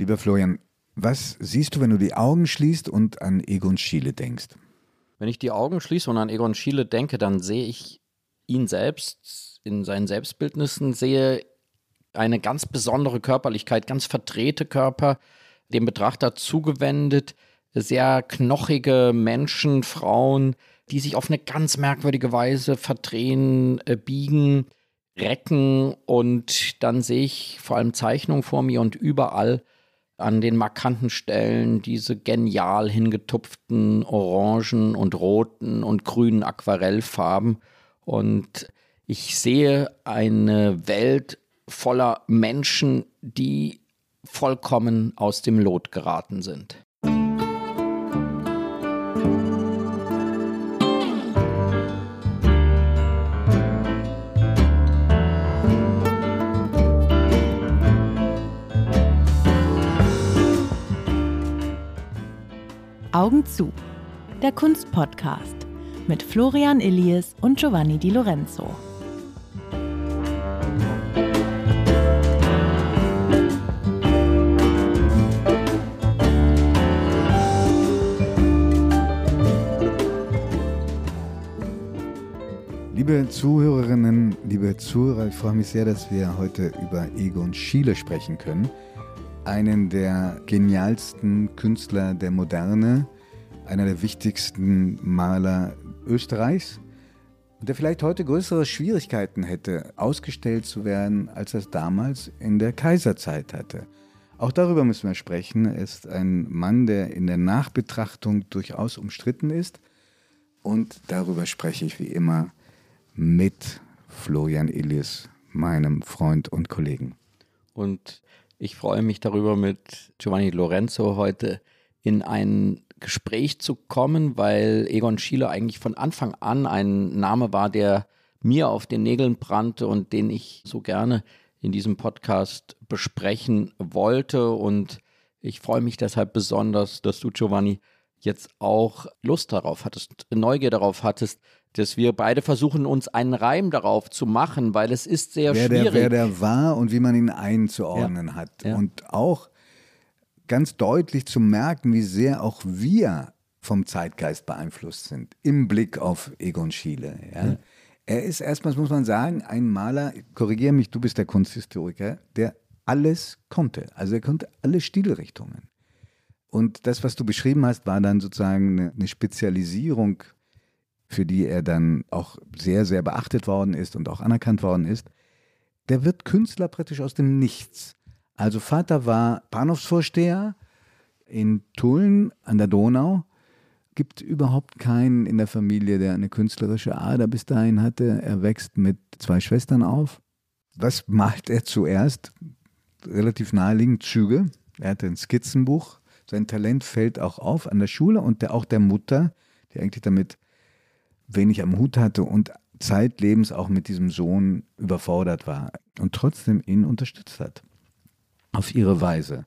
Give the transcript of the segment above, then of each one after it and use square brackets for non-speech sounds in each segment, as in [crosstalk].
Lieber Florian, was siehst du, wenn du die Augen schließt und an Egon Schiele denkst? Wenn ich die Augen schließe und an Egon Schiele denke, dann sehe ich ihn selbst in seinen Selbstbildnissen, sehe eine ganz besondere Körperlichkeit, ganz verdrehte Körper, dem Betrachter zugewendet, sehr knochige Menschen, Frauen, die sich auf eine ganz merkwürdige Weise verdrehen, äh, biegen, recken und dann sehe ich vor allem Zeichnungen vor mir und überall an den markanten Stellen diese genial hingetupften orangen und roten und grünen Aquarellfarben und ich sehe eine Welt voller Menschen, die vollkommen aus dem Lot geraten sind. Augen zu. Der Kunstpodcast mit Florian Illies und Giovanni Di Lorenzo. Liebe Zuhörerinnen, liebe Zuhörer, ich freue mich sehr, dass wir heute über Egon Schiele sprechen können. Einen der genialsten Künstler der Moderne, einer der wichtigsten Maler Österreichs der vielleicht heute größere Schwierigkeiten hätte, ausgestellt zu werden, als er es damals in der Kaiserzeit hatte. Auch darüber müssen wir sprechen. Er ist ein Mann, der in der Nachbetrachtung durchaus umstritten ist. Und darüber spreche ich wie immer mit Florian Illis, meinem Freund und Kollegen. Und ich freue mich darüber, mit Giovanni Lorenzo heute in ein Gespräch zu kommen, weil Egon Schiele eigentlich von Anfang an ein Name war, der mir auf den Nägeln brannte und den ich so gerne in diesem Podcast besprechen wollte. Und ich freue mich deshalb besonders, dass du, Giovanni, jetzt auch Lust darauf hattest, Neugier darauf hattest, dass wir beide versuchen, uns einen Reim darauf zu machen, weil es ist sehr wer schwierig. Der, wer der war und wie man ihn einzuordnen ja. hat. Ja. Und auch ganz deutlich zu merken, wie sehr auch wir vom Zeitgeist beeinflusst sind, im Blick auf Egon Schiele. Ja? ja. Er ist erstmals, muss man sagen, ein Maler, korrigiere mich, du bist der Kunsthistoriker, der alles konnte. Also er konnte alle Stilrichtungen. Und das, was du beschrieben hast, war dann sozusagen eine Spezialisierung für die er dann auch sehr, sehr beachtet worden ist und auch anerkannt worden ist, der wird Künstler praktisch aus dem Nichts. Also Vater war Bahnhofsvorsteher in Tulln an der Donau. Gibt überhaupt keinen in der Familie, der eine künstlerische Ader bis dahin hatte. Er wächst mit zwei Schwestern auf. Was malt er zuerst? Relativ naheliegend Züge. Er hatte ein Skizzenbuch. Sein Talent fällt auch auf an der Schule und der, auch der Mutter, die eigentlich damit wenig am Hut hatte und zeitlebens auch mit diesem Sohn überfordert war und trotzdem ihn unterstützt hat. Auf ihre Weise.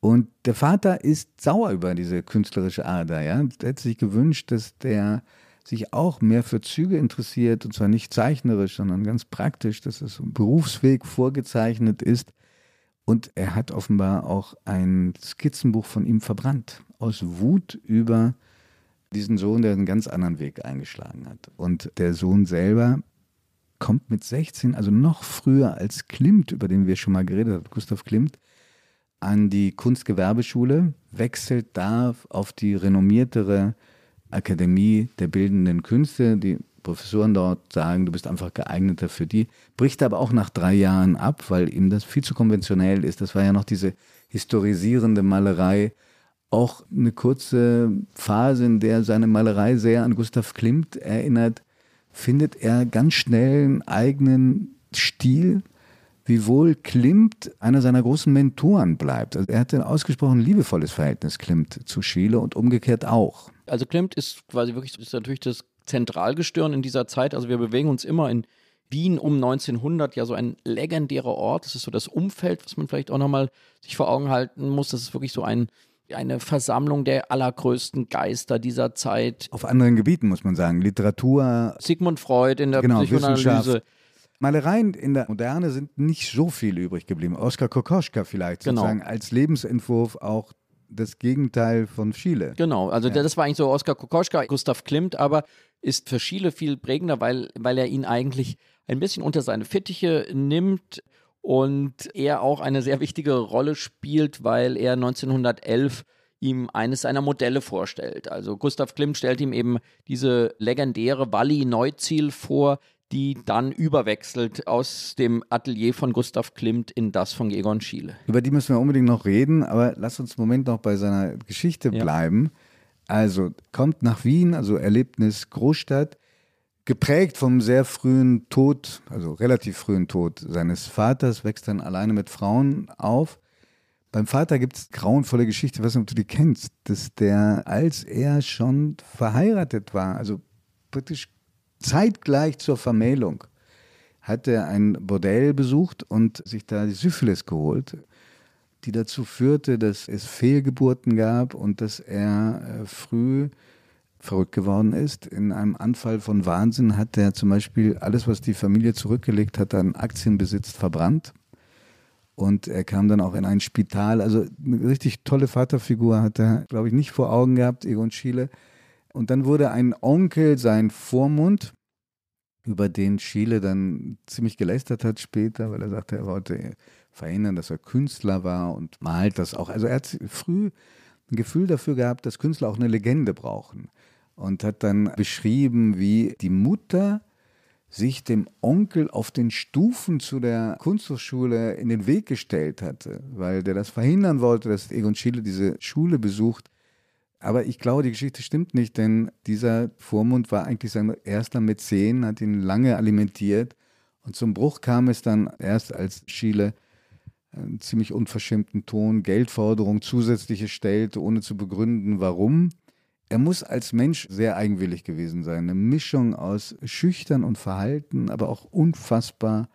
Und der Vater ist sauer über diese künstlerische Ader. Ja? Er hat sich gewünscht, dass der sich auch mehr für Züge interessiert und zwar nicht zeichnerisch, sondern ganz praktisch, dass es ein Berufsweg vorgezeichnet ist. Und er hat offenbar auch ein Skizzenbuch von ihm verbrannt, aus Wut über diesen Sohn, der einen ganz anderen Weg eingeschlagen hat. Und der Sohn selber kommt mit 16, also noch früher als Klimt, über den wir schon mal geredet haben, Gustav Klimt, an die Kunstgewerbeschule, wechselt da auf die renommiertere Akademie der bildenden Künste. Die Professoren dort sagen, du bist einfach geeigneter für die, bricht aber auch nach drei Jahren ab, weil ihm das viel zu konventionell ist. Das war ja noch diese historisierende Malerei auch eine kurze Phase, in der seine Malerei sehr an Gustav Klimt erinnert, findet er ganz schnell einen eigenen Stil, wiewohl Klimt einer seiner großen Mentoren bleibt. Also er hatte ein ausgesprochen liebevolles Verhältnis, Klimt, zu Schiele und umgekehrt auch. Also Klimt ist quasi wirklich, ist natürlich das Zentralgestirn in dieser Zeit. Also wir bewegen uns immer in Wien um 1900 ja so ein legendärer Ort. Das ist so das Umfeld, was man vielleicht auch nochmal sich vor Augen halten muss. Das ist wirklich so ein eine Versammlung der allergrößten Geister dieser Zeit. Auf anderen Gebieten muss man sagen, Literatur. Sigmund Freud in der genau, Psychoanalyse. Malereien in der Moderne sind nicht so viel übrig geblieben. Oskar Kokoschka vielleicht genau. sozusagen als Lebensentwurf auch das Gegenteil von Schiele. Genau, also ja. das war eigentlich so Oskar Kokoschka, Gustav Klimt, aber ist für Schiele viel prägender, weil, weil er ihn eigentlich ein bisschen unter seine Fittiche nimmt und er auch eine sehr wichtige Rolle spielt, weil er 1911 ihm eines seiner Modelle vorstellt. Also Gustav Klimt stellt ihm eben diese legendäre Walli Neuziel vor, die dann überwechselt aus dem Atelier von Gustav Klimt in das von Egon Schiele. Über die müssen wir unbedingt noch reden, aber lass uns einen Moment noch bei seiner Geschichte ja. bleiben. Also kommt nach Wien, also Erlebnis Großstadt, geprägt vom sehr frühen Tod, also relativ frühen Tod seines Vaters, wächst dann alleine mit Frauen auf. Beim Vater gibt es grauenvolle Geschichte, was du die kennst, dass der, als er schon verheiratet war, also praktisch zeitgleich zur Vermählung, hat er ein Bordell besucht und sich da die Syphilis geholt, die dazu führte, dass es Fehlgeburten gab und dass er äh, früh verrückt geworden ist. In einem Anfall von Wahnsinn hat er zum Beispiel alles, was die Familie zurückgelegt hat, an Aktienbesitz verbrannt. Und er kam dann auch in ein Spital. Also eine richtig tolle Vaterfigur hat er, glaube ich, nicht vor Augen gehabt, Egon Schiele. Und dann wurde ein Onkel sein Vormund, über den Schiele dann ziemlich gelästert hat später, weil er sagte, er wollte verhindern, dass er Künstler war und malt das auch. Also er hat früh ein Gefühl dafür gehabt, dass Künstler auch eine Legende brauchen und hat dann beschrieben, wie die Mutter sich dem Onkel auf den Stufen zu der Kunsthochschule in den Weg gestellt hatte, weil der das verhindern wollte, dass Egon Schiele diese Schule besucht. Aber ich glaube, die Geschichte stimmt nicht, denn dieser Vormund war eigentlich sein erster Mäzen, hat ihn lange alimentiert. Und zum Bruch kam es dann erst, als Schiele einen ziemlich unverschämten Ton Geldforderung zusätzliche stellte, ohne zu begründen, warum. Er muss als Mensch sehr eigenwillig gewesen sein. Eine Mischung aus schüchtern und verhalten, aber auch unfassbar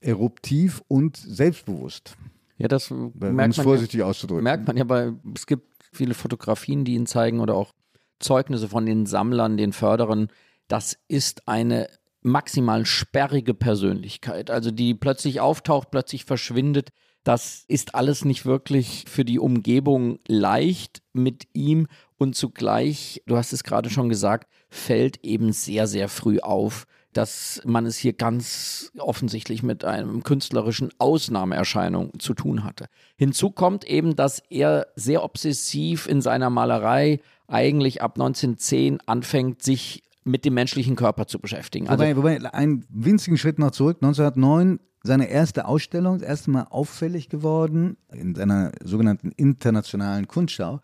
eruptiv und selbstbewusst. Ja, das merkt man, vorsichtig ja, auszudrücken. merkt man ja, weil es gibt viele Fotografien, die ihn zeigen oder auch Zeugnisse von den Sammlern, den Förderern. Das ist eine maximal sperrige Persönlichkeit, also die plötzlich auftaucht, plötzlich verschwindet. Das ist alles nicht wirklich für die Umgebung leicht mit ihm und zugleich, du hast es gerade schon gesagt, fällt eben sehr, sehr früh auf, dass man es hier ganz offensichtlich mit einem künstlerischen Ausnahmeerscheinung zu tun hatte. Hinzu kommt eben, dass er sehr obsessiv in seiner Malerei eigentlich ab 1910 anfängt, sich mit dem menschlichen Körper zu beschäftigen. Also wobei, wobei, einen winzigen Schritt noch zurück. 1909 seine erste Ausstellung, das erste Mal auffällig geworden in seiner sogenannten internationalen Kunstschau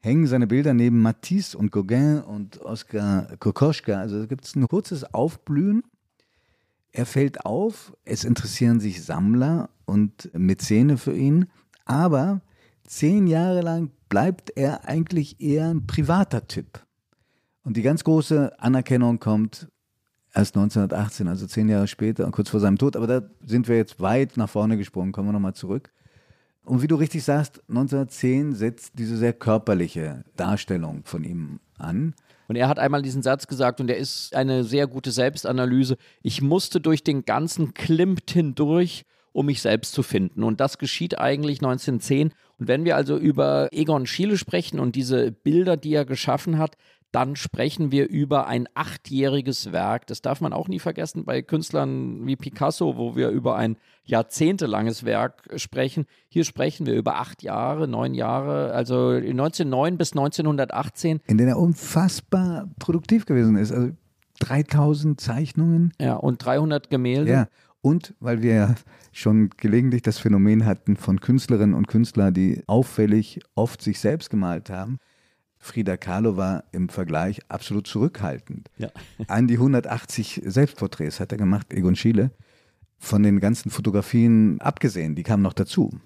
hängen seine Bilder neben Matisse und Gauguin und Oskar Kokoschka. Also gibt es ein kurzes Aufblühen. Er fällt auf, es interessieren sich Sammler und Mäzene für ihn, aber zehn Jahre lang bleibt er eigentlich eher ein privater Typ. Und die ganz große Anerkennung kommt erst 1918, also zehn Jahre später kurz vor seinem Tod. Aber da sind wir jetzt weit nach vorne gesprungen, kommen wir nochmal zurück. Und wie du richtig sagst, 1910 setzt diese sehr körperliche Darstellung von ihm an. Und er hat einmal diesen Satz gesagt, und der ist eine sehr gute Selbstanalyse. Ich musste durch den ganzen Klimt hindurch, um mich selbst zu finden. Und das geschieht eigentlich 1910. Und wenn wir also über Egon Schiele sprechen und diese Bilder, die er geschaffen hat, dann sprechen wir über ein achtjähriges Werk. Das darf man auch nie vergessen bei Künstlern wie Picasso, wo wir über ein jahrzehntelanges Werk sprechen. Hier sprechen wir über acht Jahre, neun Jahre, also 1909 bis 1918. In denen er unfassbar produktiv gewesen ist. Also 3000 Zeichnungen. Ja, und 300 Gemälde. Ja, und weil wir ja schon gelegentlich das Phänomen hatten von Künstlerinnen und Künstlern, die auffällig oft sich selbst gemalt haben, Frida Kahlo war im Vergleich absolut zurückhaltend. Ja. [laughs] An die 180 Selbstporträts hat er gemacht, Egon Schiele. Von den ganzen Fotografien abgesehen, die kamen noch dazu.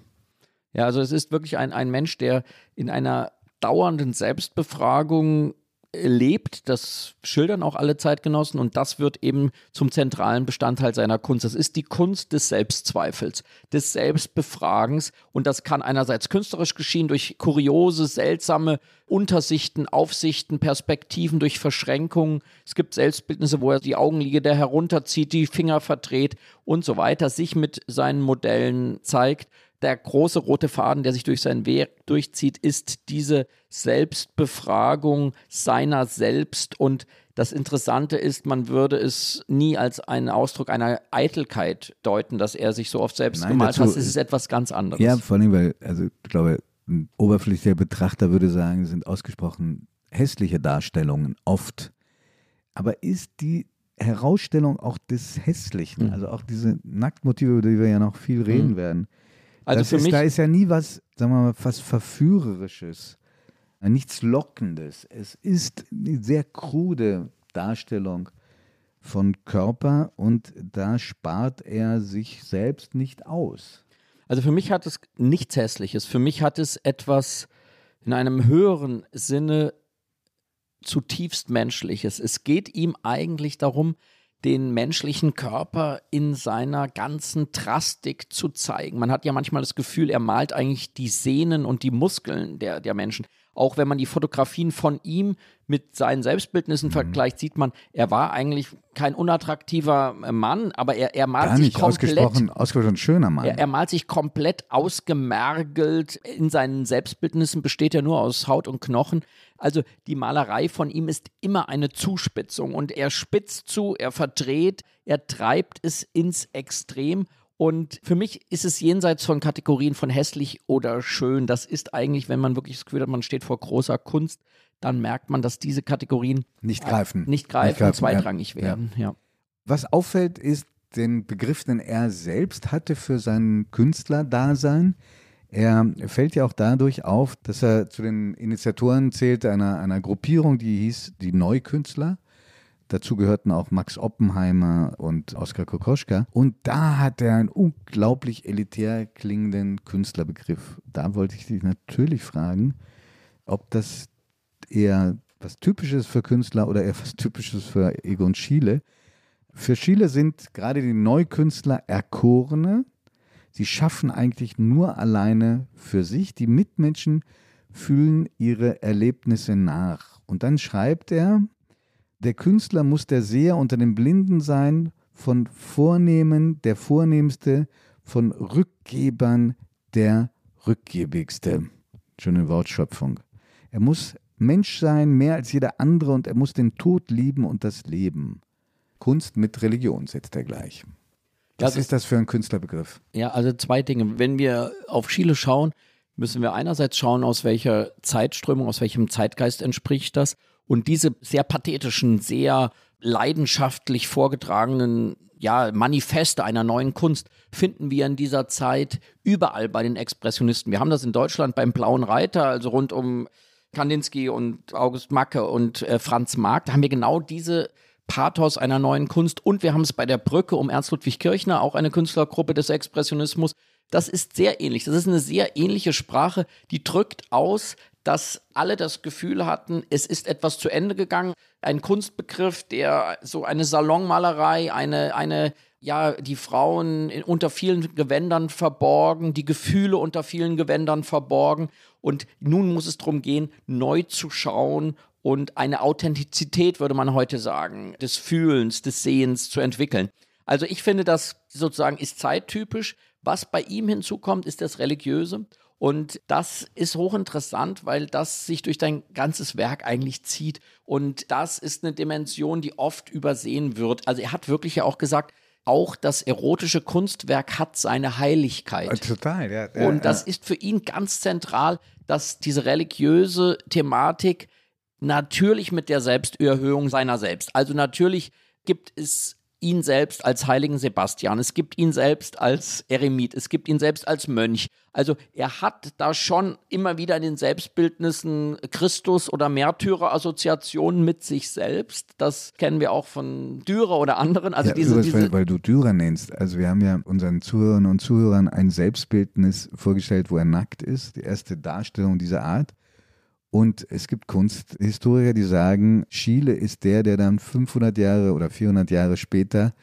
Ja, also es ist wirklich ein, ein Mensch, der in einer dauernden Selbstbefragung lebt. Das schildern auch alle Zeitgenossen und das wird eben zum zentralen Bestandteil seiner Kunst. Das ist die Kunst des Selbstzweifels, des Selbstbefragens und das kann einerseits künstlerisch geschehen durch kuriose, seltsame Untersichten, Aufsichten, Perspektiven, durch Verschränkungen. Es gibt Selbstbildnisse, wo er die Augenlider herunterzieht, die Finger verdreht und so weiter, sich mit seinen Modellen zeigt der große rote Faden, der sich durch sein Werk durchzieht, ist diese Selbstbefragung seiner selbst. Und das Interessante ist, man würde es nie als einen Ausdruck einer Eitelkeit deuten, dass er sich so oft selbst Nein, gemalt hat. Es ist etwas ganz anderes. Ja, vor allem, weil, also ich glaube, ein oberflächlicher Betrachter würde sagen, es sind ausgesprochen hässliche Darstellungen oft. Aber ist die Herausstellung auch des Hässlichen, mhm. also auch diese Nacktmotive, über die wir ja noch viel reden mhm. werden, also das für ist, mich, da ist ja nie was, sagen wir mal, was Verführerisches, nichts Lockendes. Es ist eine sehr krude Darstellung von Körper und da spart er sich selbst nicht aus. Also für mich hat es nichts Hässliches. Für mich hat es etwas in einem höheren Sinne zutiefst Menschliches. Es geht ihm eigentlich darum, den menschlichen Körper in seiner ganzen Drastik zu zeigen. Man hat ja manchmal das Gefühl, er malt eigentlich die Sehnen und die Muskeln der, der Menschen. Auch wenn man die Fotografien von ihm mit seinen Selbstbildnissen mhm. vergleicht, sieht man, er war eigentlich kein unattraktiver äh, Mann, aber er, er malt Gar sich komplett. Ausgesprochen, ausgesprochen schöner Mann. Er, er, malt sich komplett ausgemergelt. In seinen Selbstbildnissen besteht er nur aus Haut und Knochen. Also die Malerei von ihm ist immer eine Zuspitzung und er spitzt zu, er verdreht, er treibt es ins Extrem und für mich ist es jenseits von Kategorien von hässlich oder schön. Das ist eigentlich, wenn man wirklich das Gefühl hat, man steht vor großer Kunst, dann merkt man, dass diese Kategorien nicht greifen, nicht greifen, nicht greifen zweitrangig ja. werden. Ja. Was auffällt, ist den Begriff, den er selbst hatte für sein Künstlerdasein. Er fällt ja auch dadurch auf, dass er zu den Initiatoren zählte einer, einer Gruppierung, die hieß die Neukünstler. Dazu gehörten auch Max Oppenheimer und Oskar Kokoschka. Und da hat er einen unglaublich elitär klingenden Künstlerbegriff. Da wollte ich dich natürlich fragen, ob das eher was Typisches für Künstler oder eher was Typisches für Egon Schiele. Für Schiele sind gerade die Neukünstler Erkorene. Sie schaffen eigentlich nur alleine für sich. Die Mitmenschen fühlen ihre Erlebnisse nach. Und dann schreibt er, der Künstler muss der Seher unter den Blinden sein, von Vornehmen der Vornehmste, von Rückgebern der Rückgiebigste. Schöne Wortschöpfung. Er muss Mensch sein, mehr als jeder andere, und er muss den Tod lieben und das Leben. Kunst mit Religion setzt er gleich. Was also, ist das für ein Künstlerbegriff? Ja, also zwei Dinge. Wenn wir auf Chile schauen, müssen wir einerseits schauen, aus welcher Zeitströmung, aus welchem Zeitgeist entspricht das und diese sehr pathetischen, sehr leidenschaftlich vorgetragenen ja, Manifeste einer neuen Kunst finden wir in dieser Zeit überall bei den Expressionisten. Wir haben das in Deutschland beim Blauen Reiter, also rund um Kandinsky und August Macke und äh, Franz Marc. Da haben wir genau diese Pathos einer neuen Kunst und wir haben es bei der Brücke um Ernst Ludwig Kirchner, auch eine Künstlergruppe des Expressionismus. Das ist sehr ähnlich. Das ist eine sehr ähnliche Sprache, die drückt aus, dass alle das Gefühl hatten, es ist etwas zu Ende gegangen. Ein Kunstbegriff, der so eine Salonmalerei, eine, eine, ja, die Frauen unter vielen Gewändern verborgen, die Gefühle unter vielen Gewändern verborgen. Und nun muss es darum gehen, neu zu schauen und eine Authentizität, würde man heute sagen, des Fühlens, des Sehens zu entwickeln. Also ich finde, das sozusagen ist zeittypisch. Was bei ihm hinzukommt, ist das Religiöse. Und das ist hochinteressant, weil das sich durch dein ganzes Werk eigentlich zieht. Und das ist eine Dimension, die oft übersehen wird. Also er hat wirklich ja auch gesagt, auch das erotische Kunstwerk hat seine Heiligkeit. Äh, total, ja. ja Und das ja. ist für ihn ganz zentral, dass diese religiöse Thematik natürlich mit der Selbsterhöhung seiner selbst. Also natürlich gibt es ihn selbst als heiligen Sebastian, es gibt ihn selbst als Eremit, es gibt ihn selbst als Mönch. Also er hat da schon immer wieder in den Selbstbildnissen Christus- oder Märtyrer-Assoziationen mit sich selbst. Das kennen wir auch von Dürer oder anderen. Also ja, diese, übrigens, diese weil, weil, du Dürer nennst. Also wir haben ja unseren Zuhörern und Zuhörern ein Selbstbildnis vorgestellt, wo er nackt ist. Die erste Darstellung dieser Art. Und es gibt Kunsthistoriker, die sagen, Schiele ist der, der dann 500 Jahre oder 400 Jahre später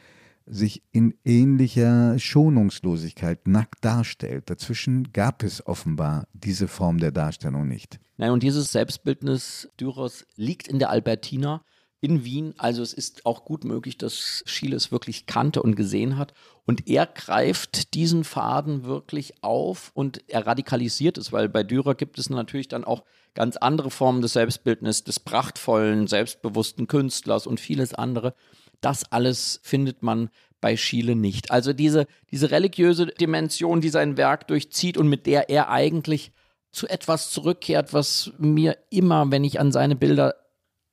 sich in ähnlicher Schonungslosigkeit nackt darstellt. Dazwischen gab es offenbar diese Form der Darstellung nicht. Nein, und dieses Selbstbildnis Dürers liegt in der Albertina in Wien. Also es ist auch gut möglich, dass Schiele es wirklich kannte und gesehen hat. Und er greift diesen Faden wirklich auf und er radikalisiert es, weil bei Dürer gibt es natürlich dann auch ganz andere Formen des Selbstbildnisses, des prachtvollen, selbstbewussten Künstlers und vieles andere. Das alles findet man bei Schiele nicht. Also diese, diese religiöse Dimension, die sein Werk durchzieht und mit der er eigentlich zu etwas zurückkehrt, was mir immer, wenn ich an seine Bilder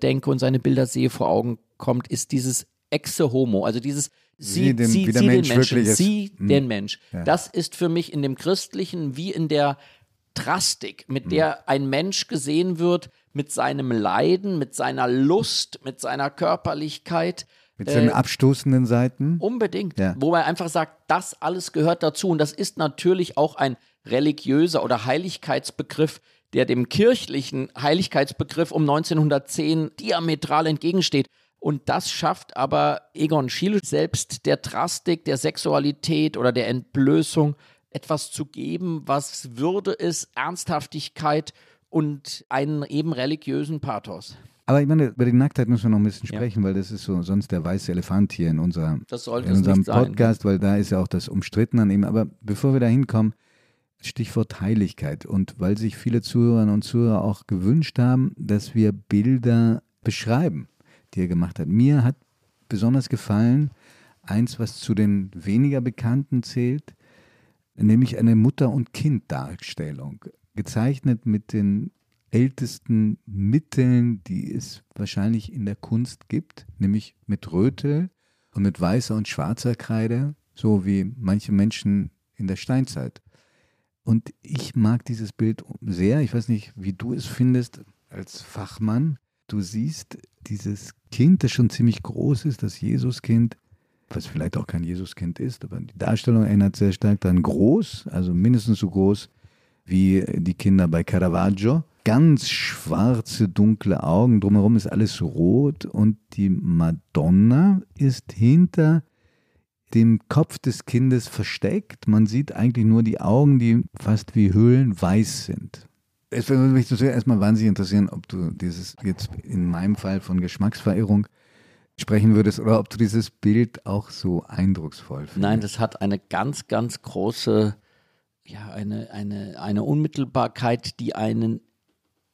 denke und seine Bilder sehe, vor Augen kommt, ist dieses Exe Homo, also dieses Sie, den, sie, sie den Menschen, sie hm. den Mensch. Ja. Das ist für mich in dem Christlichen wie in der Drastik, mit hm. der ein Mensch gesehen wird, mit seinem Leiden, mit seiner Lust, mit seiner Körperlichkeit. Mit seinen äh, abstoßenden Seiten? Unbedingt. Ja. Wo man einfach sagt, das alles gehört dazu. Und das ist natürlich auch ein religiöser oder Heiligkeitsbegriff, der dem kirchlichen Heiligkeitsbegriff um 1910 diametral entgegensteht. Und das schafft aber Egon Schiele selbst der Drastik, der Sexualität oder der Entblößung etwas zu geben, was Würde ist, Ernsthaftigkeit und einen eben religiösen Pathos. Aber ich meine, über die Nacktheit müssen wir noch ein bisschen sprechen, ja. weil das ist so sonst der weiße Elefant hier in, unserer, in unserem Podcast, sein. weil da ist ja auch das umstritten an ihm. Aber bevor wir da hinkommen, Stichwort Heiligkeit. Und weil sich viele Zuhörerinnen und Zuhörer auch gewünscht haben, dass wir Bilder beschreiben, die er gemacht hat. Mir hat besonders gefallen eins, was zu den weniger bekannten zählt, nämlich eine Mutter- und Kind-Darstellung, gezeichnet mit den ältesten Mitteln, die es wahrscheinlich in der Kunst gibt, nämlich mit Rötel und mit weißer und schwarzer Kreide, so wie manche Menschen in der Steinzeit. Und ich mag dieses Bild sehr. Ich weiß nicht, wie du es findest als Fachmann. Du siehst dieses Kind, das schon ziemlich groß ist, das Jesuskind, was vielleicht auch kein Jesuskind ist, aber die Darstellung erinnert sehr stark daran groß, also mindestens so groß wie die Kinder bei Caravaggio. Ganz schwarze, dunkle Augen, drumherum ist alles rot und die Madonna ist hinter dem Kopf des Kindes versteckt. Man sieht eigentlich nur die Augen, die fast wie Höhlen weiß sind. Es würde mich erstmal wahnsinnig interessieren, ob du dieses jetzt in meinem Fall von Geschmacksverirrung sprechen würdest oder ob du dieses Bild auch so eindrucksvoll findest. Nein, das hat eine ganz, ganz große, ja, eine, eine, eine Unmittelbarkeit, die einen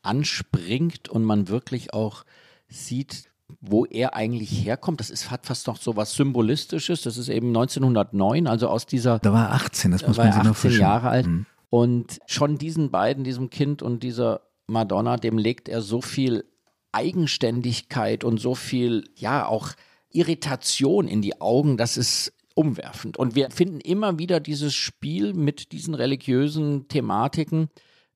anspringt und man wirklich auch sieht, wo er eigentlich herkommt. Das ist, hat fast noch so was Symbolistisches. Das ist eben 1909, also aus dieser. Da war er 18, das muss man sich noch 18 Jahre alt. Mhm. Und schon diesen beiden, diesem Kind und dieser Madonna, dem legt er so viel Eigenständigkeit und so viel, ja, auch Irritation in die Augen, das ist umwerfend. Und wir finden immer wieder dieses Spiel mit diesen religiösen Thematiken.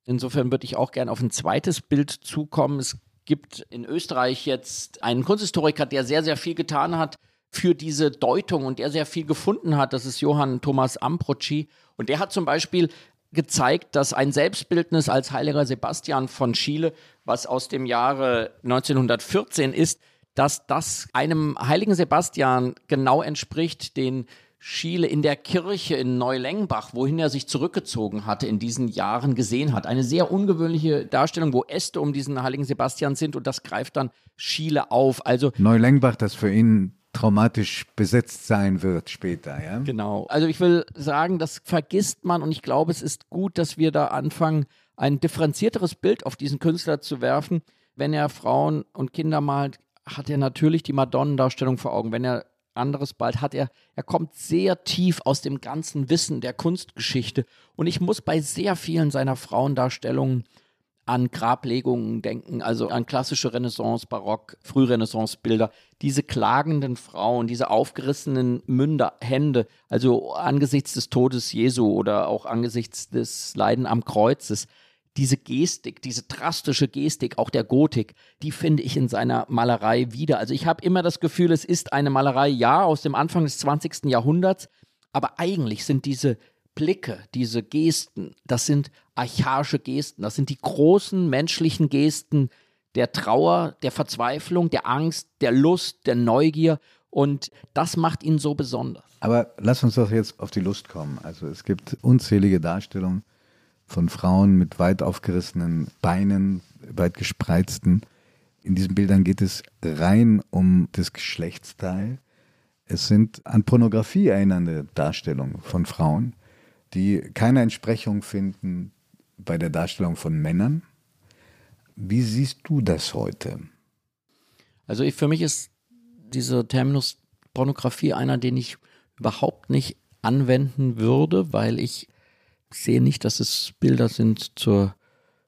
Insofern würde ich auch gerne auf ein zweites Bild zukommen. Es gibt in Österreich jetzt einen Kunsthistoriker, der sehr, sehr viel getan hat für diese Deutung und der sehr viel gefunden hat. Das ist Johann Thomas Amproci. Und der hat zum Beispiel gezeigt, dass ein Selbstbildnis als heiliger Sebastian von Chile, was aus dem Jahre 1914 ist, dass das einem heiligen Sebastian genau entspricht, den Schiele in der Kirche in Neulengbach, wohin er sich zurückgezogen hatte, in diesen Jahren gesehen hat. Eine sehr ungewöhnliche Darstellung, wo Äste um diesen heiligen Sebastian sind und das greift dann Schiele auf. Also Neulengbach, das für ihn traumatisch besetzt sein wird später, ja? Genau. Also ich will sagen, das vergisst man und ich glaube, es ist gut, dass wir da anfangen, ein differenzierteres Bild auf diesen Künstler zu werfen. Wenn er Frauen und Kinder malt, hat er natürlich die Madonnendarstellung vor Augen. Wenn er anderes bald hat er, er kommt sehr tief aus dem ganzen Wissen der Kunstgeschichte. Und ich muss bei sehr vielen seiner Frauendarstellungen an Grablegungen denken, also an klassische Renaissance, Barock, Frührenaissance-Bilder. Diese klagenden Frauen, diese aufgerissenen Münder, Hände, also angesichts des Todes Jesu oder auch angesichts des Leiden am Kreuzes diese Gestik, diese drastische Gestik auch der Gotik, die finde ich in seiner Malerei wieder. Also ich habe immer das Gefühl, es ist eine Malerei, ja, aus dem Anfang des 20. Jahrhunderts, aber eigentlich sind diese Blicke, diese Gesten, das sind archaische Gesten. Das sind die großen menschlichen Gesten der Trauer, der Verzweiflung, der Angst, der Lust, der Neugier. Und das macht ihn so besonders. Aber lass uns doch jetzt auf die Lust kommen. Also es gibt unzählige Darstellungen von Frauen mit weit aufgerissenen Beinen, weit gespreizten. In diesen Bildern geht es rein um das Geschlechtsteil. Es sind an Pornografie erinnernde Darstellungen von Frauen, die keine Entsprechung finden bei der Darstellung von Männern. Wie siehst du das heute? Also ich, für mich ist dieser Terminus Pornografie einer, den ich überhaupt nicht anwenden würde, weil ich sehe nicht, dass es Bilder sind zur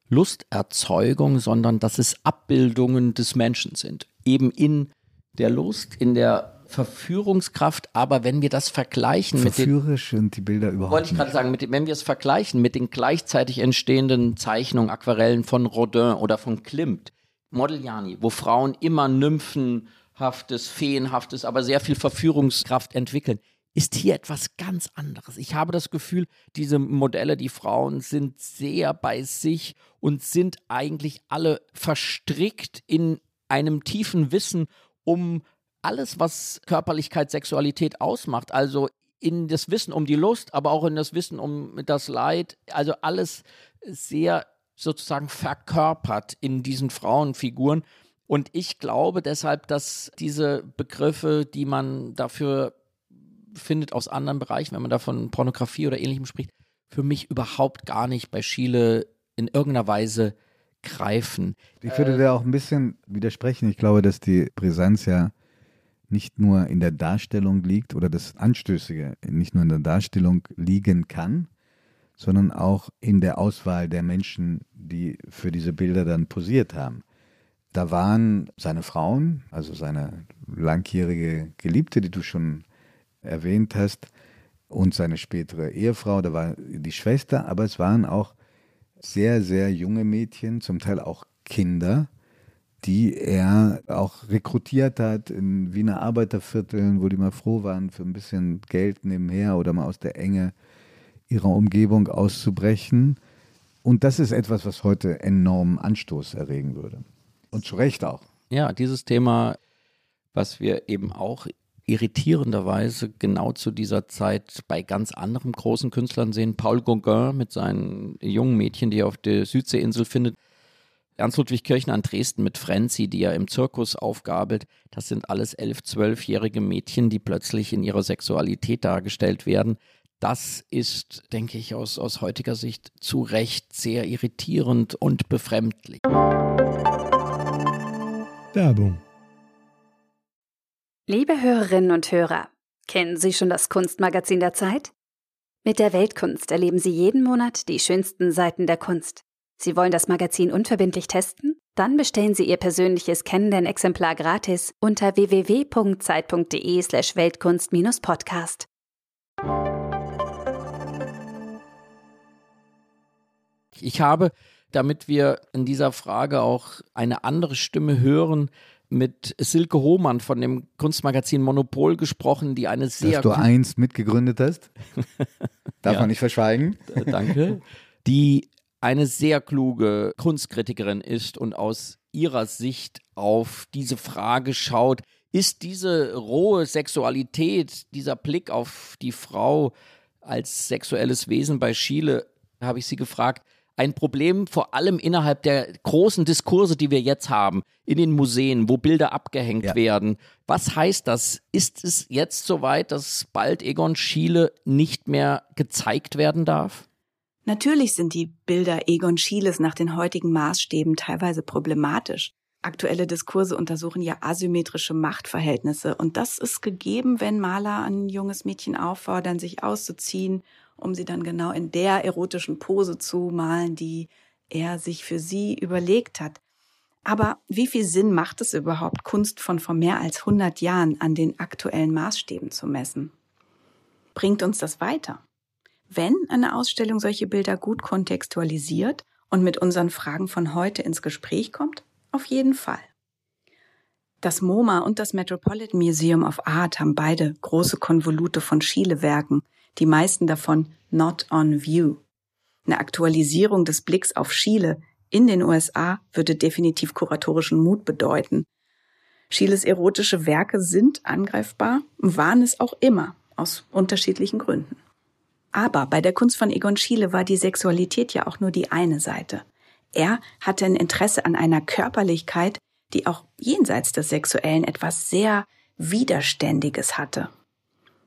Lusterzeugung, sondern dass es Abbildungen des Menschen sind. Eben in der Lust, in der Verführungskraft, aber wenn wir das vergleichen Verführerisch mit den, sind die Bilder überhaupt wollte ich gerade sagen, mit, wenn wir es vergleichen mit den gleichzeitig entstehenden Zeichnungen, Aquarellen von Rodin oder von Klimt, Modigliani, wo Frauen immer nymphenhaftes, feenhaftes, aber sehr viel Verführungskraft entwickeln, ist hier etwas ganz anderes. Ich habe das Gefühl, diese Modelle, die Frauen sind sehr bei sich und sind eigentlich alle verstrickt in einem tiefen Wissen um alles, was Körperlichkeit, Sexualität ausmacht, also in das Wissen um die Lust, aber auch in das Wissen um das Leid, also alles sehr sozusagen verkörpert in diesen Frauenfiguren. Und ich glaube deshalb, dass diese Begriffe, die man dafür findet aus anderen Bereichen, wenn man da von Pornografie oder ähnlichem spricht, für mich überhaupt gar nicht bei Schiele in irgendeiner Weise greifen. Ich würde äh, da auch ein bisschen widersprechen. Ich glaube, dass die Brisanz ja nicht nur in der Darstellung liegt oder das Anstößige nicht nur in der Darstellung liegen kann, sondern auch in der Auswahl der Menschen, die für diese Bilder dann posiert haben. Da waren seine Frauen, also seine langjährige Geliebte, die du schon erwähnt hast, und seine spätere Ehefrau, da war die Schwester, aber es waren auch sehr, sehr junge Mädchen, zum Teil auch Kinder, die er auch rekrutiert hat in Wiener Arbeitervierteln, wo die mal froh waren, für ein bisschen Geld nebenher oder mal aus der Enge ihrer Umgebung auszubrechen. Und das ist etwas, was heute enormen Anstoß erregen würde. Und zu Recht auch. Ja, dieses Thema, was wir eben auch irritierenderweise genau zu dieser Zeit bei ganz anderen großen Künstlern sehen. Paul Gauguin mit seinen jungen Mädchen, die er auf der Südseeinsel findet, Ernst-Ludwig Kirchner an Dresden mit Frenzy, die er im Zirkus aufgabelt. Das sind alles elf-, zwölfjährige Mädchen, die plötzlich in ihrer Sexualität dargestellt werden. Das ist, denke ich, aus, aus heutiger Sicht zu Recht sehr irritierend und befremdlich. Werbung. Liebe Hörerinnen und Hörer, kennen Sie schon das Kunstmagazin der Zeit? Mit der Weltkunst erleben Sie jeden Monat die schönsten Seiten der Kunst. Sie wollen das Magazin unverbindlich testen? Dann bestellen Sie Ihr persönliches Kennenden-Exemplar gratis unter www.zeit.de/slash Weltkunst-Podcast. Ich habe, damit wir in dieser Frage auch eine andere Stimme hören, mit Silke Hohmann von dem Kunstmagazin Monopol gesprochen, die eine sehr. Dass du eins mitgegründet hast. [laughs] Darf ja. man nicht verschweigen. [laughs] Danke. Die eine sehr kluge Kunstkritikerin ist und aus ihrer Sicht auf diese Frage schaut, ist diese rohe Sexualität, dieser Blick auf die Frau als sexuelles Wesen bei Schiele, habe ich sie gefragt, ein Problem vor allem innerhalb der großen Diskurse, die wir jetzt haben, in den Museen, wo Bilder abgehängt ja. werden. Was heißt das? Ist es jetzt soweit, dass bald Egon Schiele nicht mehr gezeigt werden darf? Natürlich sind die Bilder Egon Schieles nach den heutigen Maßstäben teilweise problematisch. Aktuelle Diskurse untersuchen ja asymmetrische Machtverhältnisse und das ist gegeben, wenn Maler ein junges Mädchen auffordern, sich auszuziehen, um sie dann genau in der erotischen Pose zu malen, die er sich für sie überlegt hat. Aber wie viel Sinn macht es überhaupt, Kunst von vor mehr als 100 Jahren an den aktuellen Maßstäben zu messen? Bringt uns das weiter? wenn eine Ausstellung solche Bilder gut kontextualisiert und mit unseren Fragen von heute ins Gespräch kommt? Auf jeden Fall. Das MoMA und das Metropolitan Museum of Art haben beide große Konvolute von Schiele-Werken, die meisten davon not on view. Eine Aktualisierung des Blicks auf Schiele in den USA würde definitiv kuratorischen Mut bedeuten. Schieles erotische Werke sind angreifbar, waren es auch immer, aus unterschiedlichen Gründen. Aber bei der Kunst von Egon Schiele war die Sexualität ja auch nur die eine Seite. Er hatte ein Interesse an einer Körperlichkeit, die auch jenseits des Sexuellen etwas sehr Widerständiges hatte.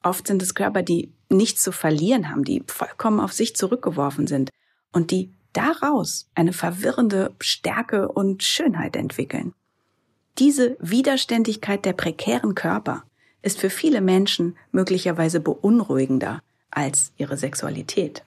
Oft sind es Körper, die nichts zu verlieren haben, die vollkommen auf sich zurückgeworfen sind und die daraus eine verwirrende Stärke und Schönheit entwickeln. Diese Widerständigkeit der prekären Körper ist für viele Menschen möglicherweise beunruhigender als ihre Sexualität.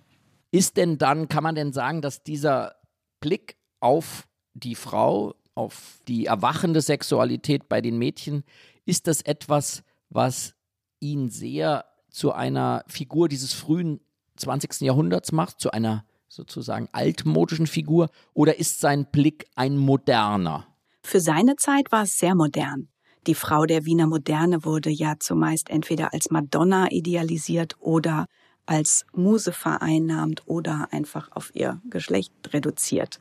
Ist denn dann, kann man denn sagen, dass dieser Blick auf die Frau, auf die erwachende Sexualität bei den Mädchen, ist das etwas, was ihn sehr zu einer Figur dieses frühen 20. Jahrhunderts macht, zu einer sozusagen altmodischen Figur, oder ist sein Blick ein moderner? Für seine Zeit war es sehr modern. Die Frau der Wiener Moderne wurde ja zumeist entweder als Madonna idealisiert oder als Muse vereinnahmt oder einfach auf ihr Geschlecht reduziert.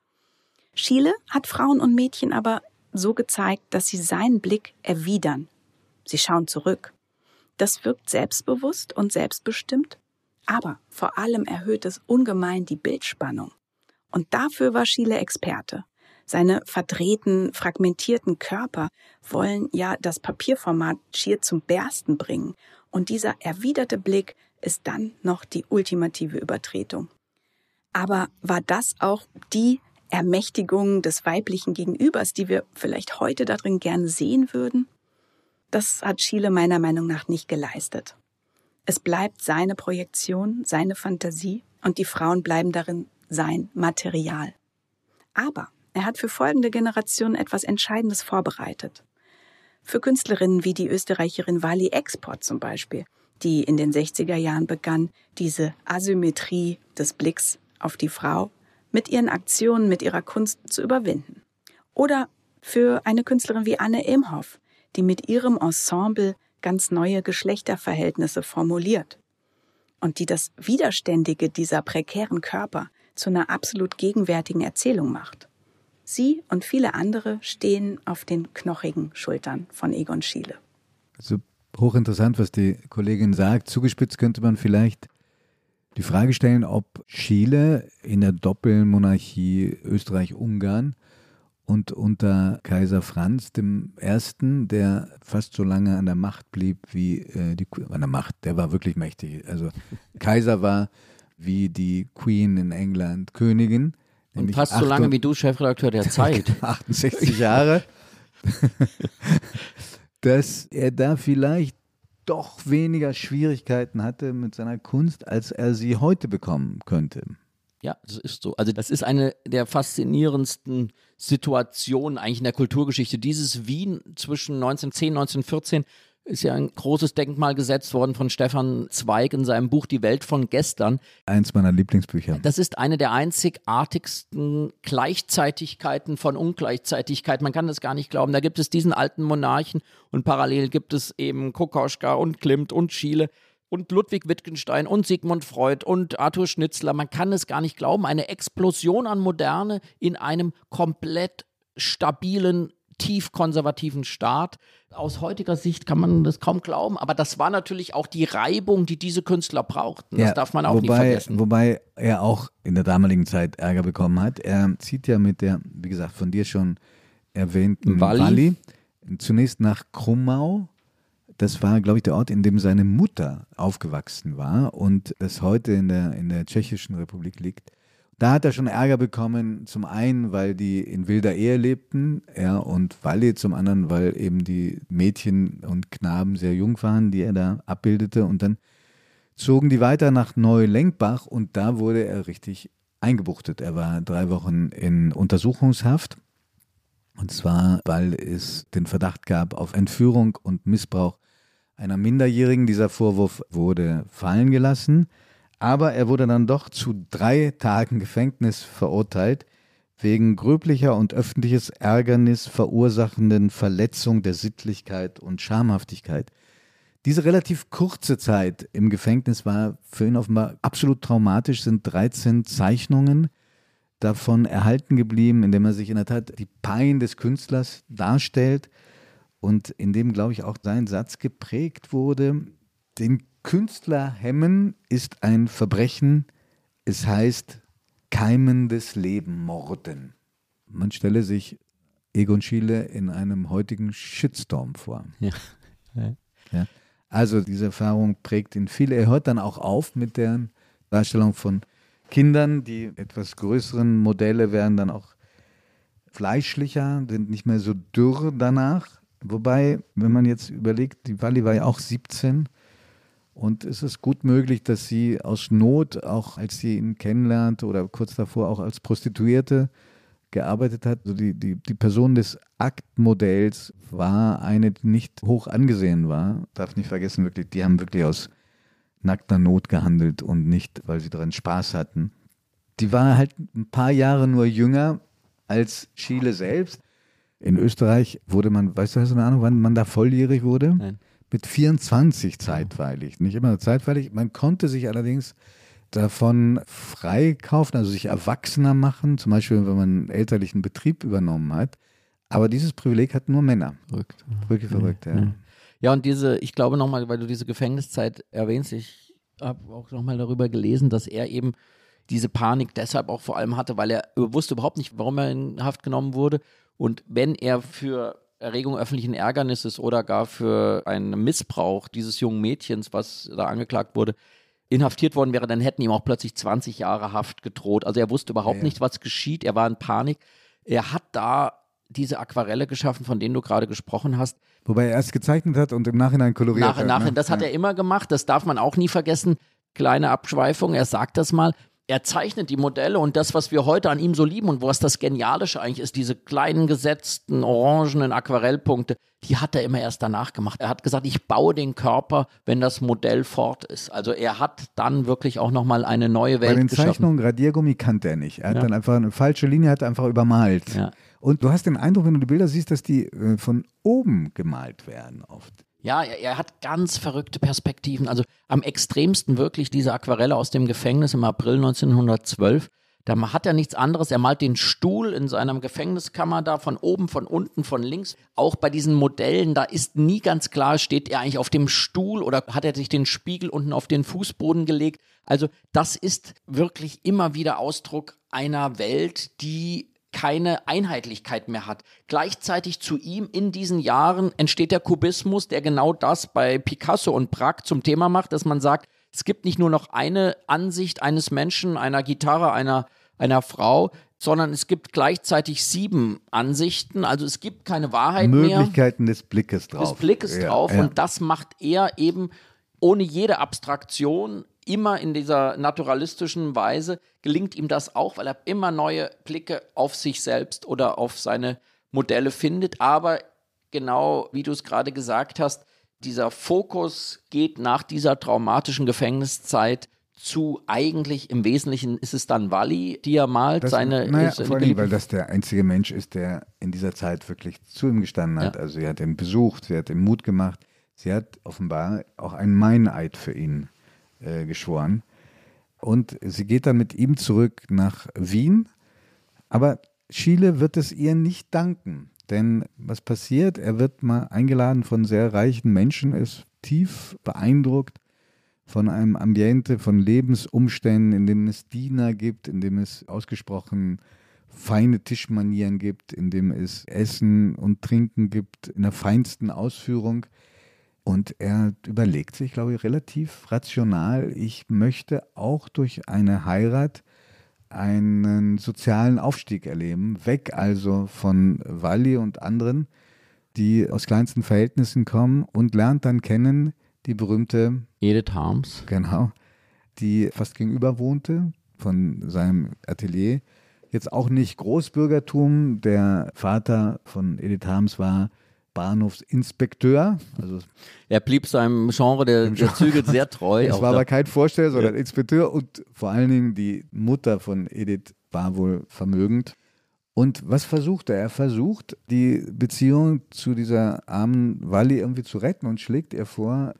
Schiele hat Frauen und Mädchen aber so gezeigt, dass sie seinen Blick erwidern. Sie schauen zurück. Das wirkt selbstbewusst und selbstbestimmt, aber vor allem erhöht es ungemein die Bildspannung. Und dafür war Schiele Experte. Seine verdrehten, fragmentierten Körper wollen ja das Papierformat schier zum Bersten bringen. Und dieser erwiderte Blick ist dann noch die ultimative Übertretung. Aber war das auch die Ermächtigung des weiblichen Gegenübers, die wir vielleicht heute darin gern sehen würden? Das hat Schiele meiner Meinung nach nicht geleistet. Es bleibt seine Projektion, seine Fantasie und die Frauen bleiben darin sein Material. Aber er hat für folgende Generationen etwas Entscheidendes vorbereitet. Für Künstlerinnen wie die Österreicherin Wally Export zum Beispiel, die in den 60er Jahren begann, diese Asymmetrie des Blicks auf die Frau mit ihren Aktionen, mit ihrer Kunst zu überwinden. Oder für eine Künstlerin wie Anne Imhoff, die mit ihrem Ensemble ganz neue Geschlechterverhältnisse formuliert und die das Widerständige dieser prekären Körper zu einer absolut gegenwärtigen Erzählung macht. Sie und viele andere stehen auf den knochigen Schultern von Egon Schiele. Also hochinteressant, was die Kollegin sagt. Zugespitzt könnte man vielleicht die Frage stellen, ob Chile in der Doppelmonarchie Österreich-Ungarn und unter Kaiser Franz dem Ersten, der fast so lange an der Macht blieb wie äh, die an der Macht, der war wirklich mächtig. Also [laughs] Kaiser war wie die Queen in England Königin. Und fast so lange wie du Chefredakteur der [laughs] Zeit. 68 Jahre. [laughs] dass er da vielleicht doch weniger Schwierigkeiten hatte mit seiner Kunst, als er sie heute bekommen könnte. Ja, das ist so. Also das ist eine der faszinierendsten Situationen eigentlich in der Kulturgeschichte. Dieses Wien zwischen 1910 und 1914 ist ja ein großes Denkmal gesetzt worden von Stefan Zweig in seinem Buch Die Welt von gestern. Eins meiner Lieblingsbücher. Das ist eine der einzigartigsten Gleichzeitigkeiten von Ungleichzeitigkeit. Man kann das gar nicht glauben. Da gibt es diesen alten Monarchen und parallel gibt es eben Kokoschka und Klimt und Schiele und Ludwig Wittgenstein und Sigmund Freud und Arthur Schnitzler. Man kann es gar nicht glauben. Eine Explosion an Moderne in einem komplett stabilen tief konservativen Staat. Aus heutiger Sicht kann man das kaum glauben, aber das war natürlich auch die Reibung, die diese Künstler brauchten. Das ja, darf man auch wobei, nicht vergessen. Wobei er auch in der damaligen Zeit Ärger bekommen hat. Er zieht ja mit der, wie gesagt, von dir schon erwähnten Walli, Walli zunächst nach Krummau. Das war, glaube ich, der Ort, in dem seine Mutter aufgewachsen war und das heute in der, in der Tschechischen Republik liegt. Da hat er schon Ärger bekommen, zum einen, weil die in wilder Ehe lebten, ja, und Walli zum anderen, weil eben die Mädchen und Knaben sehr jung waren, die er da abbildete. Und dann zogen die weiter nach Neulenkbach und da wurde er richtig eingebuchtet. Er war drei Wochen in Untersuchungshaft. Und zwar, weil es den Verdacht gab auf Entführung und Missbrauch einer Minderjährigen. Dieser Vorwurf wurde fallen gelassen. Aber er wurde dann doch zu drei Tagen Gefängnis verurteilt, wegen gröblicher und öffentliches Ärgernis verursachenden Verletzung der Sittlichkeit und Schamhaftigkeit, Diese relativ kurze Zeit im Gefängnis war für ihn offenbar absolut traumatisch, sind 13 Zeichnungen davon erhalten geblieben, indem er sich in der Tat die Pein des Künstlers darstellt und in dem, glaube ich, auch sein Satz geprägt wurde, den Künstler hemmen ist ein Verbrechen, es heißt keimendes Leben morden. Man stelle sich Egon Schiele in einem heutigen Shitstorm vor. Ja. ja. Also diese Erfahrung prägt ihn viel. Er hört dann auch auf mit der Darstellung von Kindern. Die etwas größeren Modelle werden dann auch fleischlicher, sind nicht mehr so dürr danach. Wobei, wenn man jetzt überlegt, die Wally war ja auch 17 und es ist gut möglich, dass sie aus Not, auch als sie ihn kennenlernte oder kurz davor auch als Prostituierte, gearbeitet hat. Also die, die, die Person des Aktmodells war eine, die nicht hoch angesehen war. Darf nicht vergessen, wirklich, die haben wirklich aus nackter Not gehandelt und nicht, weil sie daran Spaß hatten. Die war halt ein paar Jahre nur jünger als Chile selbst. In Österreich wurde man, weißt du, hast du eine Ahnung, wann man da volljährig wurde? Nein. Mit 24 zeitweilig. Nicht immer zeitweilig. Man konnte sich allerdings davon freikaufen, also sich erwachsener machen, zum Beispiel, wenn man einen elterlichen Betrieb übernommen hat. Aber dieses Privileg hat nur Männer. Verrückt. Wirklich verrückt, ja. ja. Ja, und diese, ich glaube nochmal, weil du diese Gefängniszeit erwähnst, ich habe auch nochmal darüber gelesen, dass er eben diese Panik deshalb auch vor allem hatte, weil er wusste überhaupt nicht, warum er in Haft genommen wurde. Und wenn er für Erregung öffentlichen Ärgernisses oder gar für einen Missbrauch dieses jungen Mädchens, was da angeklagt wurde, inhaftiert worden wäre, dann hätten ihm auch plötzlich 20 Jahre Haft gedroht. Also er wusste überhaupt ja, ja. nicht, was geschieht. Er war in Panik. Er hat da diese Aquarelle geschaffen, von denen du gerade gesprochen hast. Wobei er erst gezeichnet hat und im Nachhinein koloriert Nach, hat. Nachhinein, ne? Das hat er immer gemacht, das darf man auch nie vergessen. Kleine Abschweifung, er sagt das mal er zeichnet die Modelle und das, was wir heute an ihm so lieben und was das Genialische eigentlich ist, diese kleinen gesetzten orangenen Aquarellpunkte, die hat er immer erst danach gemacht. Er hat gesagt, ich baue den Körper, wenn das Modell fort ist. Also er hat dann wirklich auch nochmal eine neue Welt Bei den geschaffen. Zeichnungen Radiergummi kannte er nicht. Er hat ja. dann einfach eine falsche Linie, hat einfach übermalt. Ja. Und du hast den Eindruck, wenn du die Bilder siehst, dass die äh, von oben gemalt werden oft. Ja, er, er, hat ganz verrückte Perspektiven. Also am extremsten wirklich diese Aquarelle aus dem Gefängnis im April 1912. Da hat er nichts anderes. Er malt den Stuhl in seiner Gefängniskammer da von oben, von unten, von links. Auch bei diesen Modellen, da ist nie ganz klar, steht er eigentlich auf dem Stuhl oder hat er sich den Spiegel unten auf den Fußboden gelegt. Also das ist wirklich immer wieder Ausdruck einer Welt, die keine Einheitlichkeit mehr hat. Gleichzeitig zu ihm in diesen Jahren entsteht der Kubismus, der genau das bei Picasso und Braque zum Thema macht, dass man sagt, es gibt nicht nur noch eine Ansicht eines Menschen, einer Gitarre, einer, einer Frau, sondern es gibt gleichzeitig sieben Ansichten. Also es gibt keine Wahrheit Möglichkeiten mehr. Möglichkeiten des Blickes drauf. Des Blickes ja, drauf. Ja. Und das macht er eben ohne jede Abstraktion immer in dieser naturalistischen Weise gelingt ihm das auch, weil er immer neue Blicke auf sich selbst oder auf seine Modelle findet. Aber genau wie du es gerade gesagt hast, dieser Fokus geht nach dieser traumatischen Gefängniszeit zu eigentlich im Wesentlichen ist es dann Wally, die er malt. Das, seine, naja, seine vor allem, weil das der einzige Mensch ist, der in dieser Zeit wirklich zu ihm gestanden hat. Ja. Also sie hat ihn besucht, sie hat ihm Mut gemacht. Sie hat offenbar auch einen Meineid für ihn äh, geschworen. Und sie geht dann mit ihm zurück nach Wien. Aber Chile wird es ihr nicht danken. Denn was passiert? Er wird mal eingeladen von sehr reichen Menschen, ist tief beeindruckt von einem Ambiente, von Lebensumständen, in dem es Diener gibt, in dem es ausgesprochen feine Tischmanieren gibt, in dem es Essen und Trinken gibt, in der feinsten Ausführung. Und er überlegt sich, glaube ich, relativ rational, ich möchte auch durch eine Heirat einen sozialen Aufstieg erleben, weg also von Walli und anderen, die aus kleinsten Verhältnissen kommen und lernt dann kennen die berühmte Edith Harms. Genau, die fast gegenüber wohnte von seinem Atelier. Jetzt auch nicht Großbürgertum. Der Vater von Edith Harms war Bahnhofsinspekteur. Also er blieb seinem Genre der, der Züge sehr treu. Es war aber kein Vorsteller, sondern ja. Inspekteur und vor allen Dingen die Mutter von Edith war wohl vermögend. Und was versucht er? Er versucht, die Beziehung zu dieser armen Wally irgendwie zu retten und schlägt ihr vor,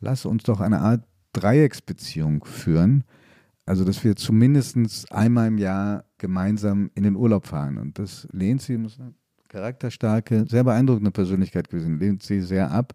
lass uns doch eine Art Dreiecksbeziehung führen. Also, dass wir zumindest einmal im Jahr gemeinsam in den Urlaub fahren. Und das lehnt sie, muss eine charakterstarke, sehr beeindruckende Persönlichkeit gewesen, lehnt sie sehr ab.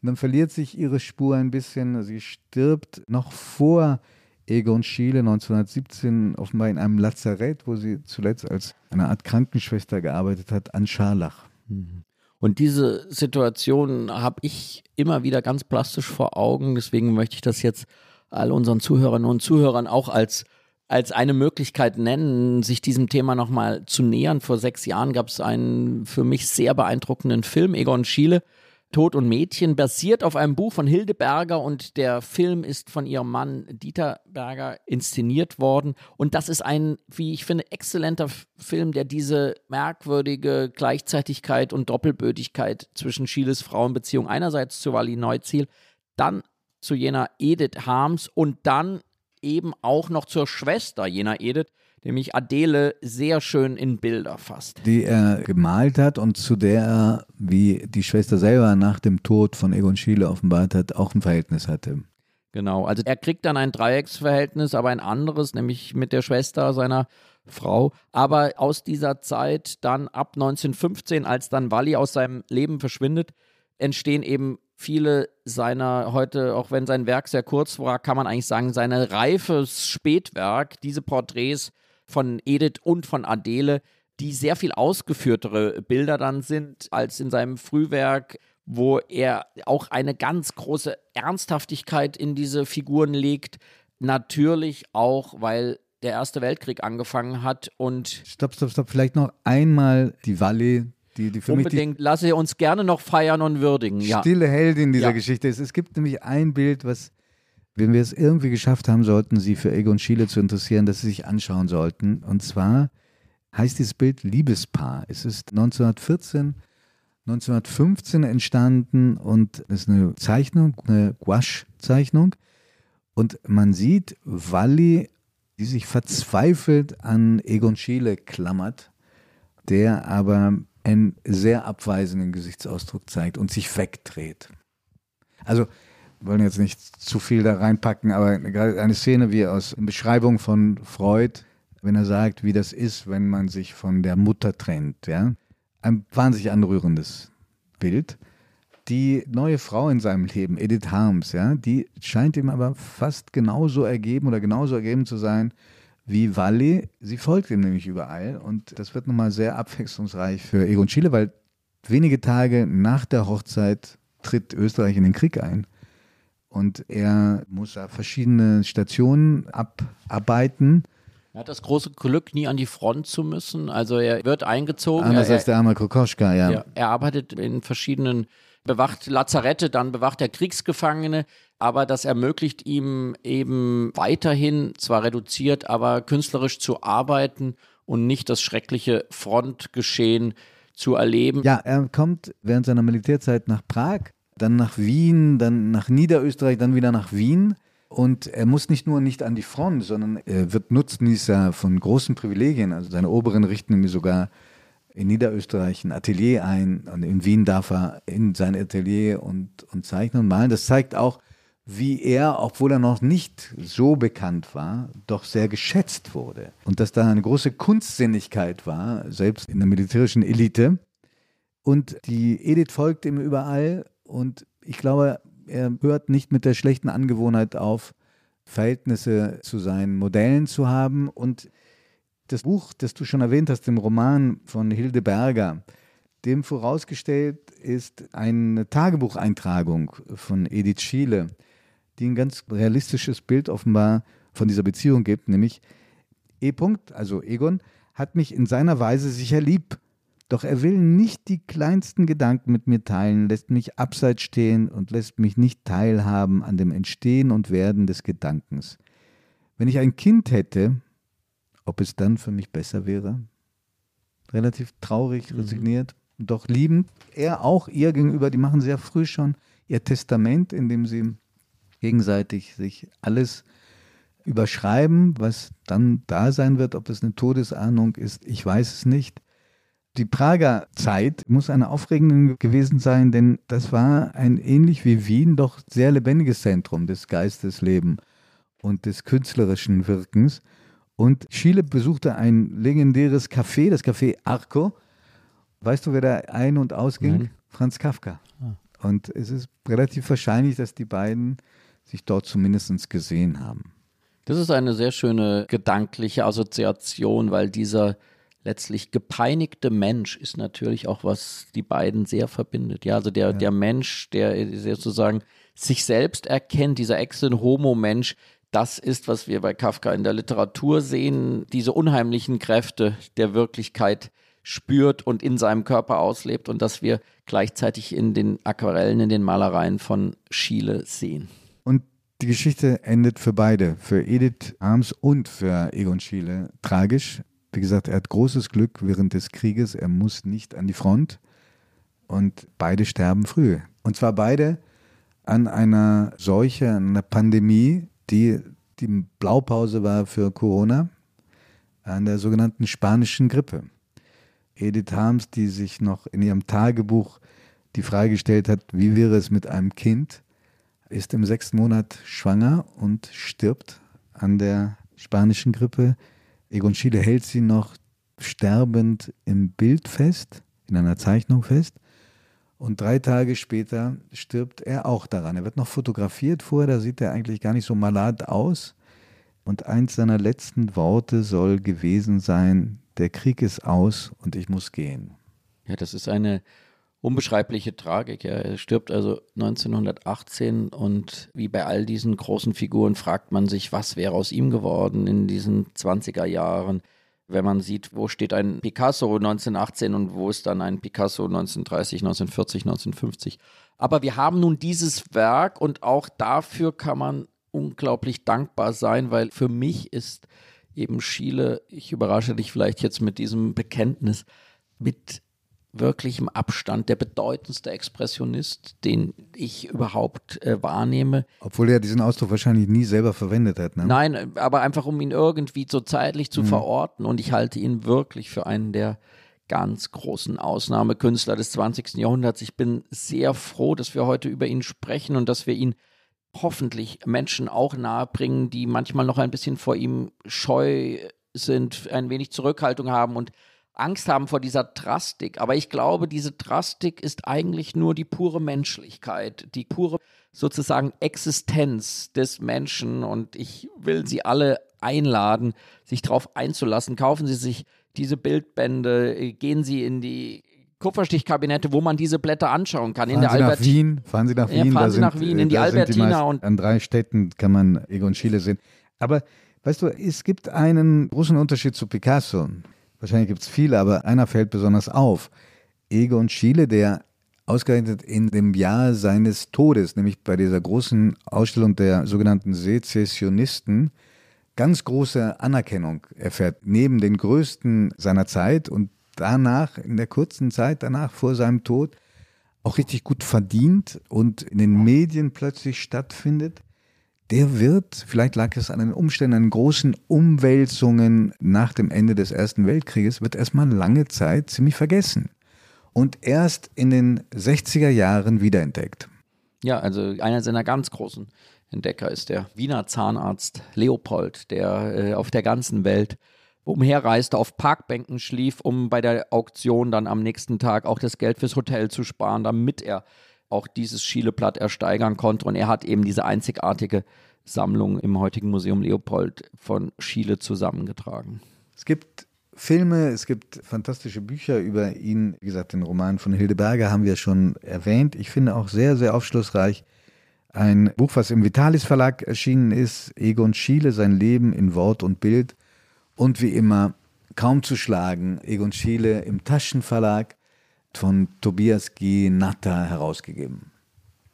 Und dann verliert sich ihre Spur ein bisschen. Sie stirbt noch vor Egon Schiele 1917 offenbar in einem Lazarett, wo sie zuletzt als eine Art Krankenschwester gearbeitet hat, an Scharlach. Mhm. Und diese Situation habe ich immer wieder ganz plastisch vor Augen. Deswegen möchte ich das jetzt all unseren Zuhörerinnen und Zuhörern auch als als eine Möglichkeit nennen, sich diesem Thema nochmal zu nähern. Vor sechs Jahren gab es einen für mich sehr beeindruckenden Film, Egon Schiele, Tod und Mädchen, basiert auf einem Buch von Hilde Berger und der Film ist von ihrem Mann Dieter Berger inszeniert worden. Und das ist ein, wie ich finde, exzellenter Film, der diese merkwürdige Gleichzeitigkeit und Doppelbödigkeit zwischen Schieles Frauenbeziehung einerseits zu Wally Neuziel, dann zu jener Edith Harms und dann eben auch noch zur Schwester jener Edith, nämlich Adele, sehr schön in Bilder fasst. Die er gemalt hat und zu der er, wie die Schwester selber nach dem Tod von Egon Schiele offenbart hat, auch ein Verhältnis hatte. Genau, also er kriegt dann ein Dreiecksverhältnis, aber ein anderes, nämlich mit der Schwester seiner Frau. Aber aus dieser Zeit dann ab 1915, als dann Walli aus seinem Leben verschwindet, entstehen eben viele seiner heute, auch wenn sein Werk sehr kurz war, kann man eigentlich sagen, seine reifes Spätwerk, diese Porträts von Edith und von Adele, die sehr viel ausgeführtere Bilder dann sind als in seinem Frühwerk, wo er auch eine ganz große Ernsthaftigkeit in diese Figuren legt. Natürlich auch, weil der Erste Weltkrieg angefangen hat und. Stopp, stopp, stopp. Vielleicht noch einmal die Valley die, die für Unbedingt, die lasse uns gerne noch feiern und würdigen. Stille ja. Heldin dieser ja. Geschichte ist. Es gibt nämlich ein Bild, was, wenn wir es irgendwie geschafft haben sollten, Sie für Egon Schiele zu interessieren, dass Sie sich anschauen sollten. Und zwar heißt dieses Bild Liebespaar. Es ist 1914, 1915 entstanden und es ist eine Zeichnung, eine Gouache-Zeichnung. Und man sieht Walli, die sich verzweifelt an Egon Schiele klammert, der aber einen sehr abweisenden Gesichtsausdruck zeigt und sich wegdreht. Also, wollen jetzt nicht zu viel da reinpacken, aber gerade eine Szene wie aus Beschreibung von Freud, wenn er sagt, wie das ist, wenn man sich von der Mutter trennt, ja. Ein wahnsinnig anrührendes Bild. Die neue Frau in seinem Leben, Edith Harms, ja, die scheint ihm aber fast genauso ergeben oder genauso ergeben zu sein wie Walli. Sie folgt ihm nämlich überall und das wird nochmal sehr abwechslungsreich für Egon Schiele, weil wenige Tage nach der Hochzeit tritt Österreich in den Krieg ein. Und er muss da verschiedene Stationen abarbeiten. Er hat das große Glück, nie an die Front zu müssen. Also er wird eingezogen. Anders er, als der arme Kokoschka, ja. Er, er arbeitet in verschiedenen bewacht Lazarette, dann bewacht er Kriegsgefangene, aber das ermöglicht ihm eben weiterhin, zwar reduziert, aber künstlerisch zu arbeiten und nicht das schreckliche Frontgeschehen zu erleben. Ja, er kommt während seiner Militärzeit nach Prag, dann nach Wien, dann nach Niederösterreich, dann wieder nach Wien. Und er muss nicht nur nicht an die Front, sondern er wird Nutznießer von großen Privilegien. Also seine Oberen richten ihm sogar in Niederösterreich ein Atelier ein und in Wien darf er in sein Atelier und, und zeichnen und malen. Das zeigt auch, wie er, obwohl er noch nicht so bekannt war, doch sehr geschätzt wurde. Und dass da eine große Kunstsinnigkeit war, selbst in der militärischen Elite. Und die Edith folgt ihm überall und ich glaube, er hört nicht mit der schlechten Angewohnheit auf, Verhältnisse zu seinen Modellen zu haben und das Buch, das du schon erwähnt hast, dem Roman von Hilde Berger, dem vorausgestellt ist eine Tagebucheintragung von Edith Schiele, die ein ganz realistisches Bild offenbar von dieser Beziehung gibt, nämlich E. -Punkt, also Egon, hat mich in seiner Weise sicher lieb, doch er will nicht die kleinsten Gedanken mit mir teilen, lässt mich abseits stehen und lässt mich nicht teilhaben an dem Entstehen und Werden des Gedankens. Wenn ich ein Kind hätte, ob es dann für mich besser wäre. Relativ traurig, mhm. resigniert, mhm. doch liebend. Er auch ihr gegenüber, die machen sehr früh schon ihr Testament, in dem sie gegenseitig sich alles überschreiben, was dann da sein wird, ob es eine Todesahnung ist, ich weiß es nicht. Die Prager Zeit muss eine aufregende gewesen sein, denn das war ein ähnlich wie Wien doch sehr lebendiges Zentrum des Geisteslebens und des künstlerischen Wirkens. Und Schiele besuchte ein legendäres Café, das Café Arco. Weißt du, wer da ein- und ausging? Nein. Franz Kafka. Ah. Und es ist relativ wahrscheinlich, dass die beiden sich dort zumindest gesehen haben. Das ist eine sehr schöne gedankliche Assoziation, weil dieser letztlich gepeinigte Mensch ist natürlich auch, was die beiden sehr verbindet. Ja, also der, ja. der Mensch, der sozusagen sich selbst erkennt, dieser Ex-Homo-Mensch, das ist, was wir bei Kafka in der Literatur sehen, diese unheimlichen Kräfte der Wirklichkeit spürt und in seinem Körper auslebt und dass wir gleichzeitig in den Aquarellen, in den Malereien von Schiele sehen. Die Geschichte endet für beide, für Edith Arms und für Egon Schiele tragisch. Wie gesagt, er hat großes Glück während des Krieges, er muss nicht an die Front und beide sterben früh. Und zwar beide an einer Seuche, an einer Pandemie, die die Blaupause war für Corona, an der sogenannten spanischen Grippe. Edith Harms, die sich noch in ihrem Tagebuch die Frage gestellt hat, wie wäre es mit einem Kind, ist im sechsten Monat schwanger und stirbt an der spanischen Grippe. Egon Schiele hält sie noch sterbend im Bild fest, in einer Zeichnung fest. Und drei Tage später stirbt er auch daran. Er wird noch fotografiert vorher, da sieht er eigentlich gar nicht so malat aus. Und eins seiner letzten Worte soll gewesen sein, der Krieg ist aus und ich muss gehen. Ja, das ist eine unbeschreibliche Tragik. Ja. Er stirbt also 1918 und wie bei all diesen großen Figuren fragt man sich, was wäre aus ihm geworden in diesen 20er Jahren wenn man sieht, wo steht ein Picasso 1918 und wo ist dann ein Picasso 1930, 1940, 1950. Aber wir haben nun dieses Werk und auch dafür kann man unglaublich dankbar sein, weil für mich ist eben Schiele, ich überrasche dich vielleicht jetzt mit diesem Bekenntnis, mit wirklichem Abstand der bedeutendste Expressionist, den ich überhaupt äh, wahrnehme. Obwohl er diesen Ausdruck wahrscheinlich nie selber verwendet hat. Ne? Nein, aber einfach um ihn irgendwie so zeitlich zu mhm. verorten. Und ich halte ihn wirklich für einen der ganz großen Ausnahmekünstler des 20. Jahrhunderts. Ich bin sehr froh, dass wir heute über ihn sprechen und dass wir ihn hoffentlich Menschen auch nahebringen, die manchmal noch ein bisschen vor ihm scheu sind, ein wenig Zurückhaltung haben und Angst haben vor dieser Drastik. Aber ich glaube, diese Drastik ist eigentlich nur die pure Menschlichkeit, die pure sozusagen Existenz des Menschen. Und ich will Sie alle einladen, sich darauf einzulassen. Kaufen Sie sich diese Bildbände, gehen Sie in die Kupferstichkabinette, wo man diese Blätter anschauen kann. Fahren in der Sie Albert nach Wien, fahren Sie nach Wien. Ja, fahren Sie sind, nach Wien, in die Albertina. Die und an drei Städten kann man Egon Schiele sehen. Aber weißt du, es gibt einen großen Unterschied zu Picasso. Wahrscheinlich gibt es viele, aber einer fällt besonders auf. Egon Schiele, der ausgerechnet in dem Jahr seines Todes, nämlich bei dieser großen Ausstellung der sogenannten Sezessionisten, ganz große Anerkennung erfährt, neben den größten seiner Zeit und danach, in der kurzen Zeit danach vor seinem Tod, auch richtig gut verdient und in den Medien plötzlich stattfindet der wird, vielleicht lag es an den Umständen, an großen Umwälzungen nach dem Ende des Ersten Weltkrieges, wird erstmal lange Zeit ziemlich vergessen und erst in den 60er Jahren wiederentdeckt. Ja, also einer seiner ganz großen Entdecker ist der Wiener Zahnarzt Leopold, der äh, auf der ganzen Welt umherreiste, auf Parkbänken schlief, um bei der Auktion dann am nächsten Tag auch das Geld fürs Hotel zu sparen, damit er auch dieses Schieleplatt ersteigern konnte. Und er hat eben diese einzigartige Sammlung im heutigen Museum Leopold von Schiele zusammengetragen. Es gibt Filme, es gibt fantastische Bücher über ihn. Wie gesagt, den Roman von Hildeberger haben wir schon erwähnt. Ich finde auch sehr, sehr aufschlussreich ein Buch, was im Vitalis Verlag erschienen ist, Egon Schiele, sein Leben in Wort und Bild. Und wie immer, kaum zu schlagen, Egon Schiele im Taschenverlag von Tobias G. Natter herausgegeben.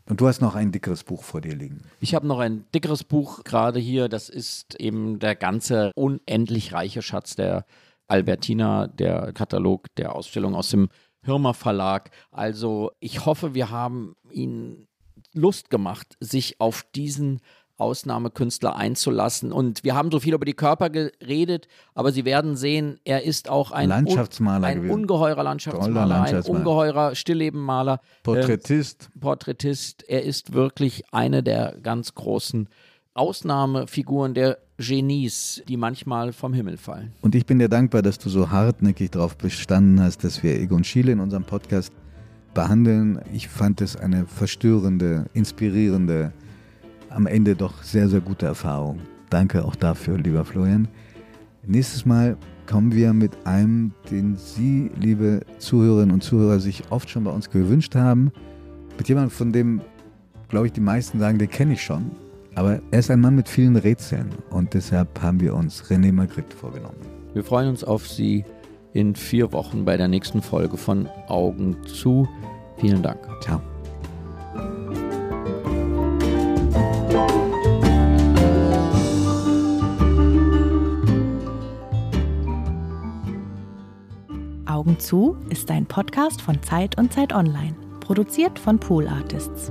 Und du hast noch ein dickeres Buch vor dir liegen. Ich habe noch ein dickeres Buch gerade hier. Das ist eben der ganze unendlich reiche Schatz der Albertina, der Katalog der Ausstellung aus dem Hirmer Verlag. Also ich hoffe, wir haben Ihnen Lust gemacht, sich auf diesen Ausnahmekünstler einzulassen. Und wir haben so viel über die Körper geredet, aber Sie werden sehen, er ist auch ein, Landschaftsmaler ein ungeheurer Landschaftsmaler, Landschaftsmaler, ein ungeheurer Stilllebenmaler. Porträtist. Äh, Porträtist. Er ist wirklich eine der ganz großen Ausnahmefiguren der Genies, die manchmal vom Himmel fallen. Und ich bin dir dankbar, dass du so hartnäckig darauf bestanden hast, dass wir Egon Schiele in unserem Podcast behandeln. Ich fand es eine verstörende, inspirierende, am Ende doch sehr, sehr gute Erfahrung. Danke auch dafür, lieber Florian. Nächstes Mal kommen wir mit einem, den Sie, liebe Zuhörerinnen und Zuhörer, sich oft schon bei uns gewünscht haben. Mit jemandem, von dem, glaube ich, die meisten sagen, den kenne ich schon. Aber er ist ein Mann mit vielen Rätseln und deshalb haben wir uns René Magritte vorgenommen. Wir freuen uns auf Sie in vier Wochen bei der nächsten Folge von Augen zu. Vielen Dank. Ciao. Augen zu ist ein Podcast von Zeit und Zeit Online, produziert von Pool Artists.